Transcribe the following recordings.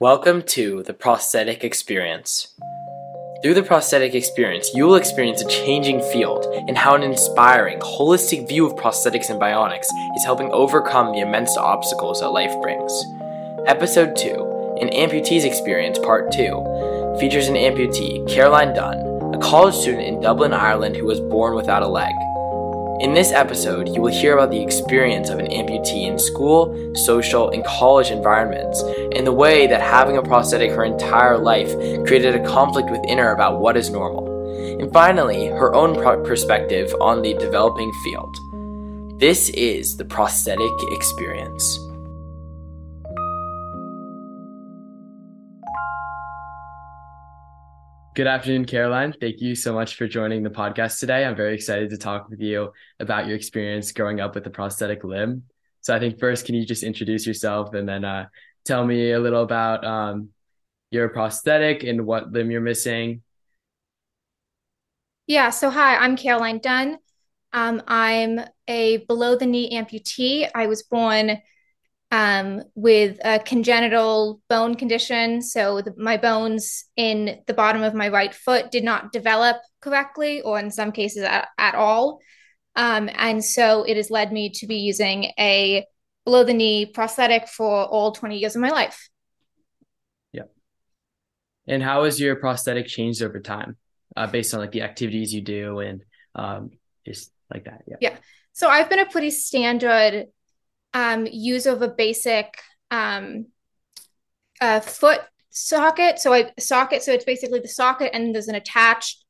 Welcome to the prosthetic experience. Through the prosthetic experience, you will experience a changing field and how an inspiring, holistic view of prosthetics and bionics is helping overcome the immense obstacles that life brings. Episode 2, An Amputee's Experience Part 2, features an amputee, Caroline Dunn, a college student in Dublin, Ireland who was born without a leg. In this episode, you will hear about the experience of an amputee in school, social, and college environments, and the way that having a prosthetic her entire life created a conflict within her about what is normal. And finally, her own perspective on the developing field. This is the prosthetic experience. Good afternoon, Caroline. Thank you so much for joining the podcast today. I'm very excited to talk with you about your experience growing up with a prosthetic limb. So, I think first, can you just introduce yourself and then uh, tell me a little about um, your prosthetic and what limb you're missing? Yeah. So, hi, I'm Caroline Dunn. Um, I'm a below the knee amputee. I was born um, with a congenital bone condition. So the, my bones in the bottom of my right foot did not develop correctly, or in some cases at, at all. Um, and so it has led me to be using a below the knee prosthetic for all 20 years of my life. Yeah. And how has your prosthetic changed over time uh, based on like the activities you do and um, just like that? Yeah. Yeah. So I've been a pretty standard um, use of a basic um, uh, foot socket. So I socket. So it's basically the socket, and there's an attached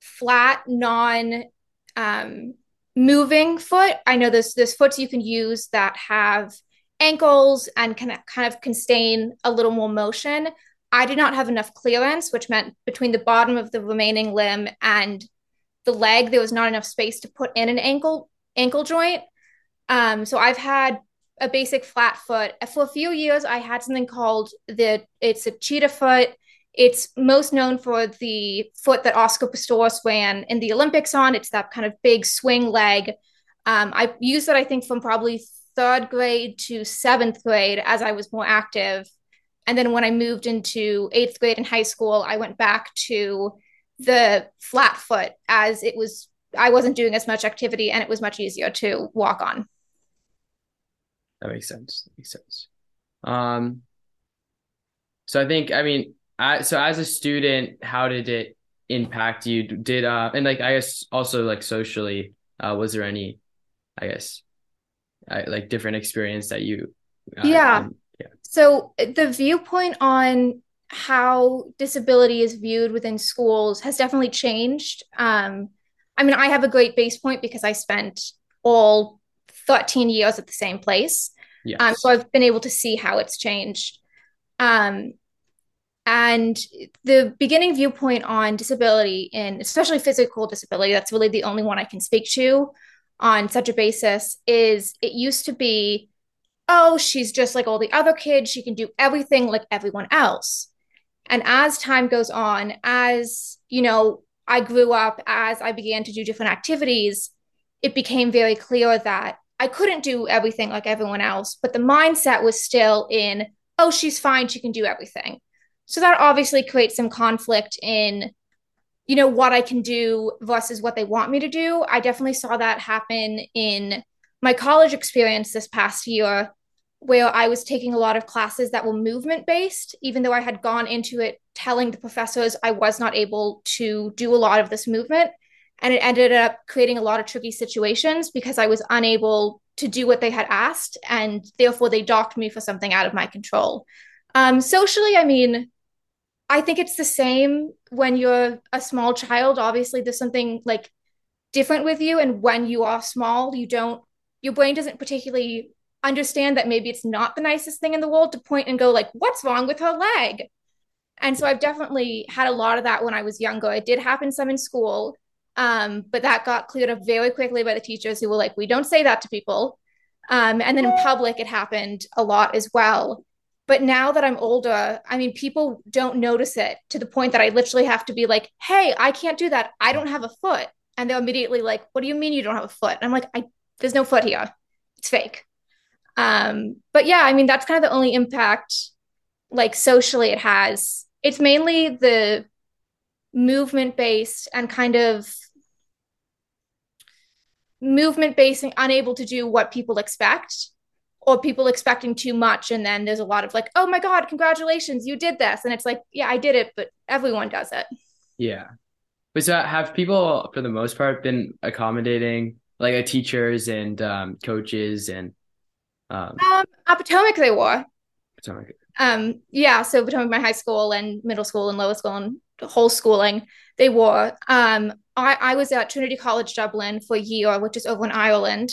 flat, non um, moving foot. I know there's there's foots you can use that have ankles and can kind of constrain a little more motion. I did not have enough clearance, which meant between the bottom of the remaining limb and the leg, there was not enough space to put in an ankle ankle joint. Um, so I've had a basic flat foot. For a few years, I had something called the it's a cheetah foot. It's most known for the foot that Oscar Pistorius ran in the Olympics on. It's that kind of big swing leg. Um, I used that I think from probably third grade to seventh grade as I was more active. And then when I moved into eighth grade in high school, I went back to the flat foot as it was I wasn't doing as much activity and it was much easier to walk on. That makes sense. That makes sense. Um, so I think, I mean, I, so as a student, how did it impact you? Did, uh, and like, I guess also like socially, uh, was there any, I guess, I, like different experience that you, uh, yeah. Um, yeah. So the viewpoint on how disability is viewed within schools has definitely changed. Um, I mean, I have a great base point because I spent all 13 years at the same place. Yes. Um, so I've been able to see how it's changed. Um, and the beginning viewpoint on disability, and especially physical disability, that's really the only one I can speak to on such a basis, is it used to be, oh, she's just like all the other kids. She can do everything like everyone else. And as time goes on, as you know, I grew up, as I began to do different activities, it became very clear that I couldn't do everything like everyone else, but the mindset was still in, oh, she's fine, she can do everything. So that obviously creates some conflict in, you know, what I can do versus what they want me to do. I definitely saw that happen in my college experience this past year, where I was taking a lot of classes that were movement based, even though I had gone into it telling the professors I was not able to do a lot of this movement and it ended up creating a lot of tricky situations because I was unable to do what they had asked, and therefore they docked me for something out of my control. Um, socially, I mean, I think it's the same when you're a small child. Obviously, there's something like different with you, and when you are small, you don't, your brain doesn't particularly understand that maybe it's not the nicest thing in the world to point and go like, "What's wrong with her leg?" And so I've definitely had a lot of that when I was younger. It did happen some in school um, but that got cleared up very quickly by the teachers who were like, we don't say that to people. Um, and then in public, it happened a lot as well. But now that I'm older, I mean, people don't notice it to the point that I literally have to be like, hey, I can't do that. I don't have a foot. And they're immediately like, what do you mean you don't have a foot? And I'm like, I, there's no foot here. It's fake. Um, but yeah, I mean, that's kind of the only impact like socially it has it's mainly the movement based and kind of movement based and unable to do what people expect or people expecting too much and then there's a lot of like oh my god congratulations you did this. And it's like yeah i did it but everyone does it. Yeah. But so have people for the most part been accommodating like uh, teachers and um, coaches and um, um at potomac they were. Potomac. Um yeah so potomac my high school and middle school and lower school and whole schooling they were. Um I, I was at trinity college dublin for a year which is over in ireland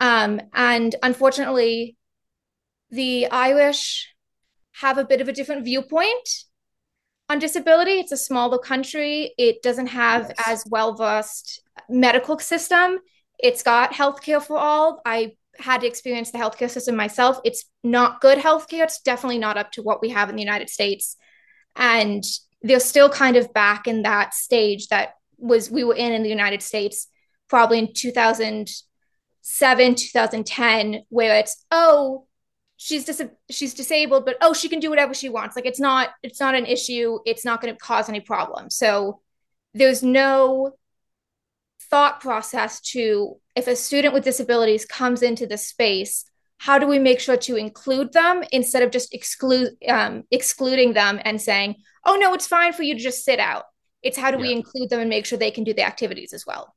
um, and unfortunately, the Irish have a bit of a different viewpoint on disability. It's a smaller country. It doesn't have yes. as well versed medical system. It's got healthcare for all. I had to experience the healthcare system myself. It's not good healthcare. It's definitely not up to what we have in the United States. And they're still kind of back in that stage that was we were in in the United States probably in 2007 2010 where it's oh she's dis- she's disabled but oh she can do whatever she wants. Like it's not it's not an issue. It's not going to cause any problem so there's no thought process to if a student with disabilities comes into the space how do we make sure to include them instead of just exclude um, excluding them and saying oh no it's fine for you to just sit out it's how do yeah. we include them and make sure they can do the activities as well.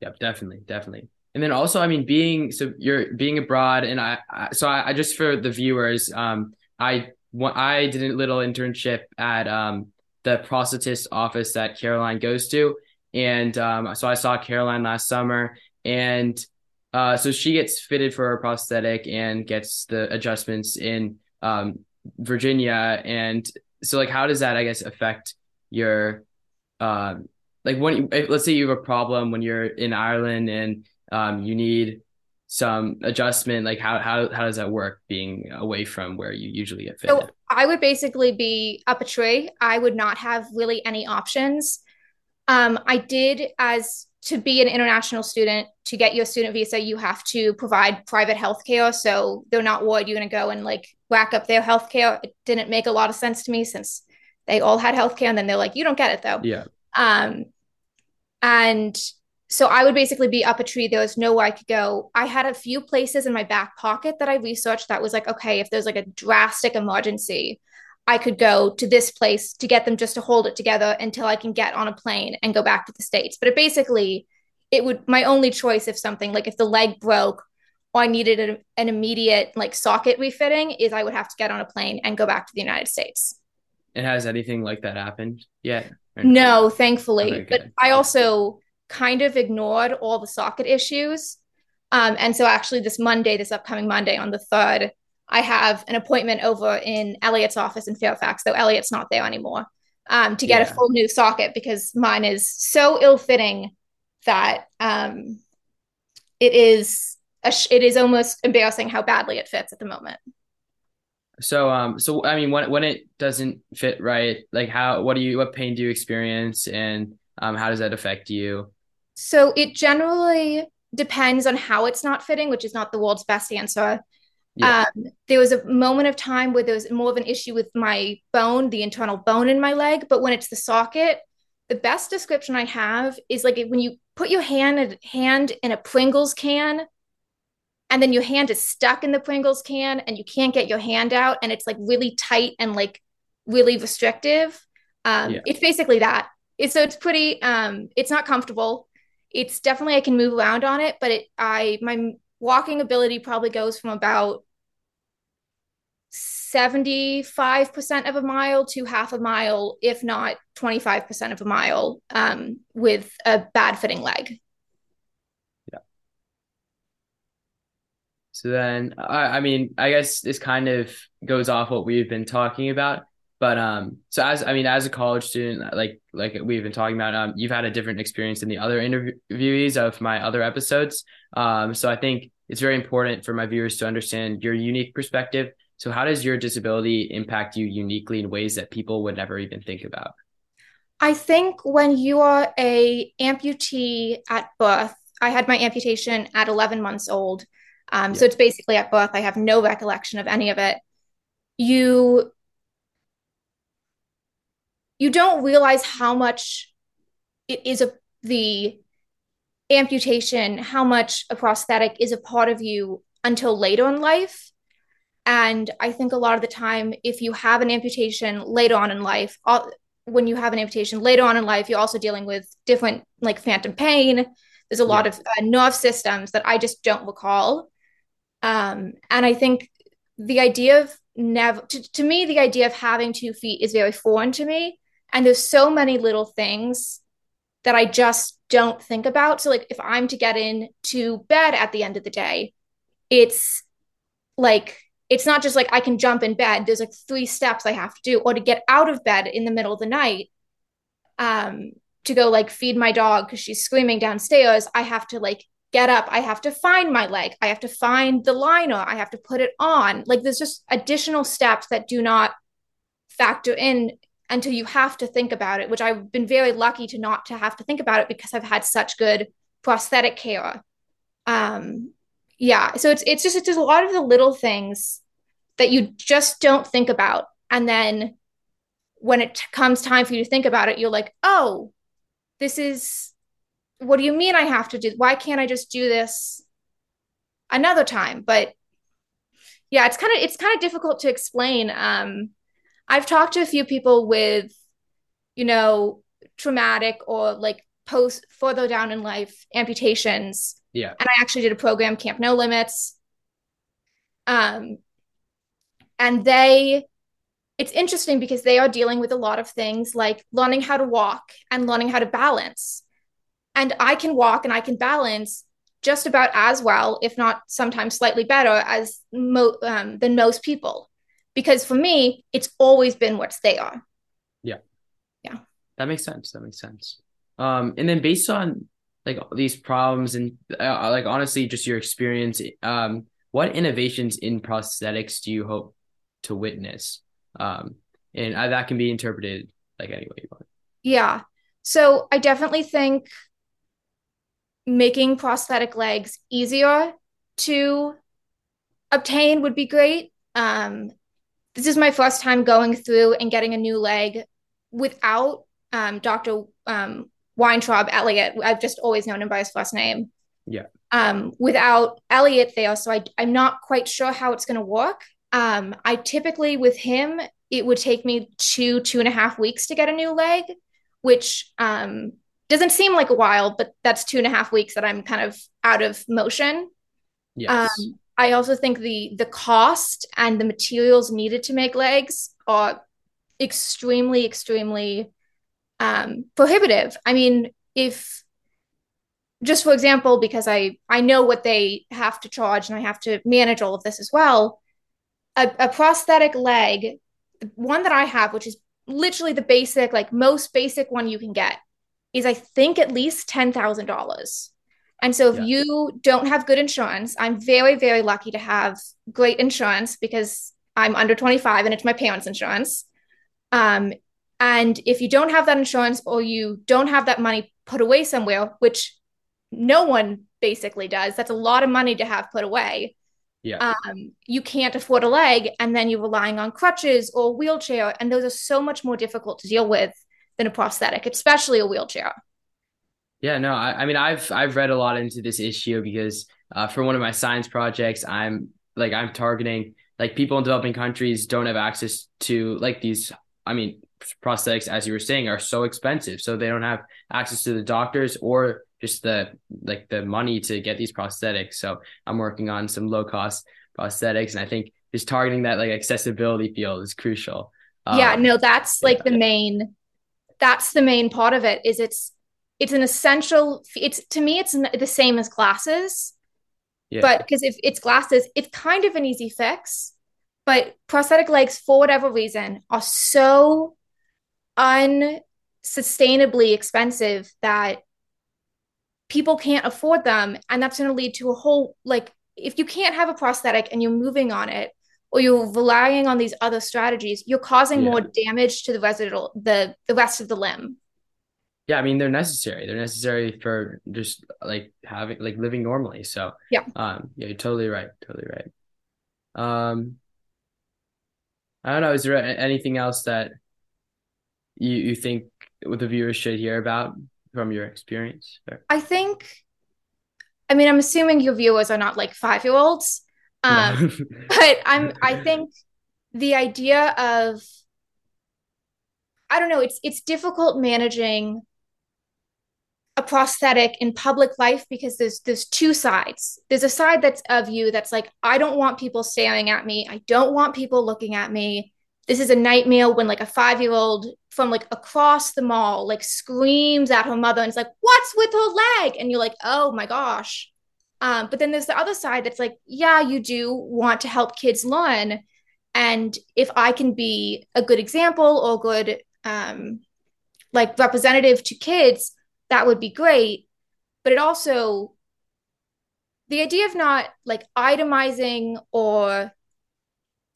Yep definitely definitely. And then also i mean being so you're being abroad and i, I so I, I, just for the viewers um i i did a little internship at um the prosthetist office that caroline goes to. And um so i saw caroline last summer and uh so she gets fitted for a prosthetic and gets the adjustments in um virginia. And so like how does that i guess affect your um like when let's say you have a problem when you're in ireland and um, you need some adjustment like how, how how does that work being away from where you usually get fit so i would basically be up a tree. I would not have really any options. Um, i did as to be an international student to get your student visa you have to provide private health care. So they're not worried you're going to go and like whack up their health care it didn't make a lot of sense to me since they all had health care and then they're like you don't get it though yeah um and so I would basically be up a tree. There was nowhere I could go. I had a few places in my back pocket that I researched that was like, okay, if there's like a drastic emergency, I could go to this place to get them just to hold it together until I can get on a plane and go back to the States. But it basically, it would, my only choice if something like if the leg broke or I needed a, an immediate like socket refitting is I would have to get on a plane and go back to the United States. And has anything like that happened yet? No, thankfully. Okay, but I also, kind of ignored all the socket issues. Um, and so actually this Monday, this upcoming Monday on the 3rd, I have an appointment over in Elliot's office in Fairfax, though Elliot's not there anymore, um, to get yeah. a full new socket because mine is so ill-fitting that um, it is sh- it is almost embarrassing how badly it fits at the moment. So um so I mean when when it doesn't fit right, like how what do you what pain do you experience and um how does that affect you? So it generally depends on how it's not fitting, which is not the world's best answer. Yeah. Um, there was a moment of time where there was more of an issue with my bone, the internal bone in my leg. But when it's the socket, the best description I have is like when you put your hand hand in a Pringles can, and then your hand is stuck in the Pringles can, and you can't get your hand out, and it's like really tight and like really restrictive. Um, yeah. It's basically that. It's, so it's pretty. Um, it's not comfortable it's definitely I can move around on it, but it I my walking ability probably goes from about 75% of a mile to half a mile, if not 25% of a mile, um, with a bad fitting leg. So then, I, I mean, I guess this kind of goes off what we've been talking about. But um, so as I mean, as a college student, like like we've been talking about, um, you've had a different experience than the other interviewees of my other episodes. Um, so I think it's very important for my viewers to understand your unique perspective. So how does your disability impact you uniquely in ways that people would never even think about? I think when you are a amputee at birth, I had my amputation at 11 months old. Um, yeah. So it's basically at birth. I have no recollection of any of it. You you don't realize how much it is a the amputation, how much a prosthetic is a part of you until later in life. And I think a lot of the time, if you have an amputation later on in life, when you have an amputation later on in life, you're also dealing with different, like phantom pain. There's a yeah. lot of uh, nerve systems that I just don't recall. Um, and I think the idea of never, to, to me, the idea of having two feet is very foreign to me. And there's so many little things that I just don't think about. So, like, if I'm to get into bed at the end of the day, it's like it's not just like I can jump in bed. There's like three steps I have to do, or to get out of bed in the middle of the night, um, to go like feed my dog because she's screaming downstairs. I have to like get up. I have to find my leg. I have to find the liner. I have to put it on. Like there's just additional steps that do not factor in until you have to think about it, which I've been very lucky to not to have to think about it because I've had such good prosthetic care. Um, yeah so it's it's just it's just a lot of the little things that you just don't think about and then when it comes time for you to think about it you're like oh this is what do you mean i have to do why can't i just do this another time but yeah it's kind of it's kind of difficult to explain um i've talked to a few people with you know traumatic or like post further down in life amputations yeah. And I actually did a program, Camp No Limits. Um, and they, it's interesting because they are dealing with a lot of things like learning how to walk and learning how to balance. And I can walk and I can balance just about as well, if not sometimes slightly better, as mo- um, than most people. Because for me, it's always been what they are. Yeah. Yeah. That makes sense. That makes sense. Um, and then based on like these problems and uh, like honestly just your experience um what innovations in prosthetics do you hope to witness um and uh, that can be interpreted like any way you want yeah so i definitely think making prosthetic legs easier to obtain would be great um this is my first time going through and getting a new leg without um, Dr. Um, Weintraub Elliott. I've just always known him by his first name. Yeah. Um, without Elliott there, so I, I'm not quite sure how it's going to work. Um, I typically with him, it would take me two two and a half weeks to get a new leg, which um, doesn't seem like a while, but that's two and a half weeks that I'm kind of out of motion. Yes. Um, I also think the the cost and the materials needed to make legs are extremely, extremely um, prohibitive. I mean, if just for example, because I I know what they have to charge and I have to manage all of this as well. A, a prosthetic leg, one that I have, which is literally the basic, like most basic one you can get, is I think at least ten thousand dollars. And so if yeah. you don't have good insurance, I'm very, very lucky to have great insurance because I'm under 25 and it's my parents' insurance. Um, and if you don't have that insurance or you don't have that money put away somewhere, which no one basically does, that's a lot of money to have put away. Yeah. Um, you can't afford a leg and then you're relying on crutches or wheelchair. And those are so much more difficult to deal with than a prosthetic, especially a wheelchair. Yeah, no, I, I mean, I've I've read a lot into this issue because uh, for one of my science projects, I'm like I'm targeting like people in developing countries don't have access to like these. I mean, prosthetics, as you were saying, are so expensive. So they don't have access to the doctors or just the like the money to get these prosthetics. So I'm working on some low cost prosthetics, and I think just targeting that like accessibility field is crucial. Yeah, um, no, that's like the main. That's the main part of it. Is it's it's an essential. It's to me, it's the same as glasses. Yeah. But because if it's glasses, it's kind of an easy fix. But prosthetic legs, for whatever reason, are so unsustainably expensive that people can't afford them and that's going to lead to a whole like if you can't have a prosthetic and you're moving on it or you're relying on these other strategies you're causing yeah. more damage to the residual the the rest of the limb. Yeah i mean they're necessary. They're necessary for just like having like living normally. So yeah. um yeah you're totally right totally right. Um i don't know is there anything else that you, you think what the viewers should hear about from your experience? I think, I mean, I'm assuming your viewers are not like five year olds, um, but I'm. I think the idea of I don't know. It's it's difficult managing a prosthetic in public life because there's there's two sides. There's a side that's of you that's like I don't want people staring at me. I don't want people looking at me. This is a nightmare when like a 5-year-old from like across the mall like screams at her mother and is like what's with her leg and you're like oh my gosh. Um, but then there's the other side that's like yeah, you do want to help kids learn and if I can be a good example or good um, like representative to kids that would be great. But it also, the idea of not like itemizing or,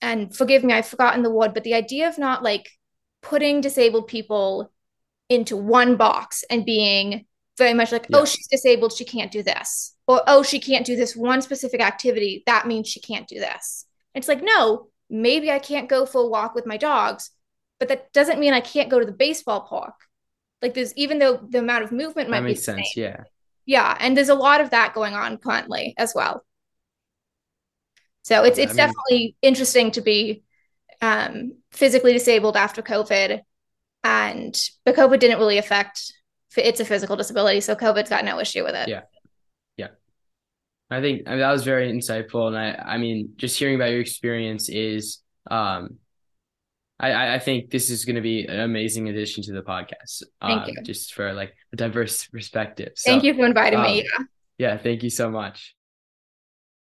and forgive me, I've forgotten the word, but the idea of not like putting disabled people into one box and being very much like, oh, yeah. oh, she's disabled, she can't do this. Or, oh, she can't do this one specific activity. That means she can't do this. It's like, no, maybe I can't go for a walk with my dogs, but that doesn't mean I can't go to the baseball park like there's even though the amount of movement might that makes sense same, yeah yeah and there's a lot of that going on currently as well so it's it's I mean, definitely interesting to be um, physically disabled after covid and but covid didn't really affect it's a physical disability so covid's got no issue with it yeah yeah i think I mean, that was very insightful and i i mean just hearing about your experience is um I, I think this is going to be an amazing addition to the podcast. Thank um, you. Just for like a diverse perspective. So, thank you for inviting um, me. Yeah. yeah. Thank you so much.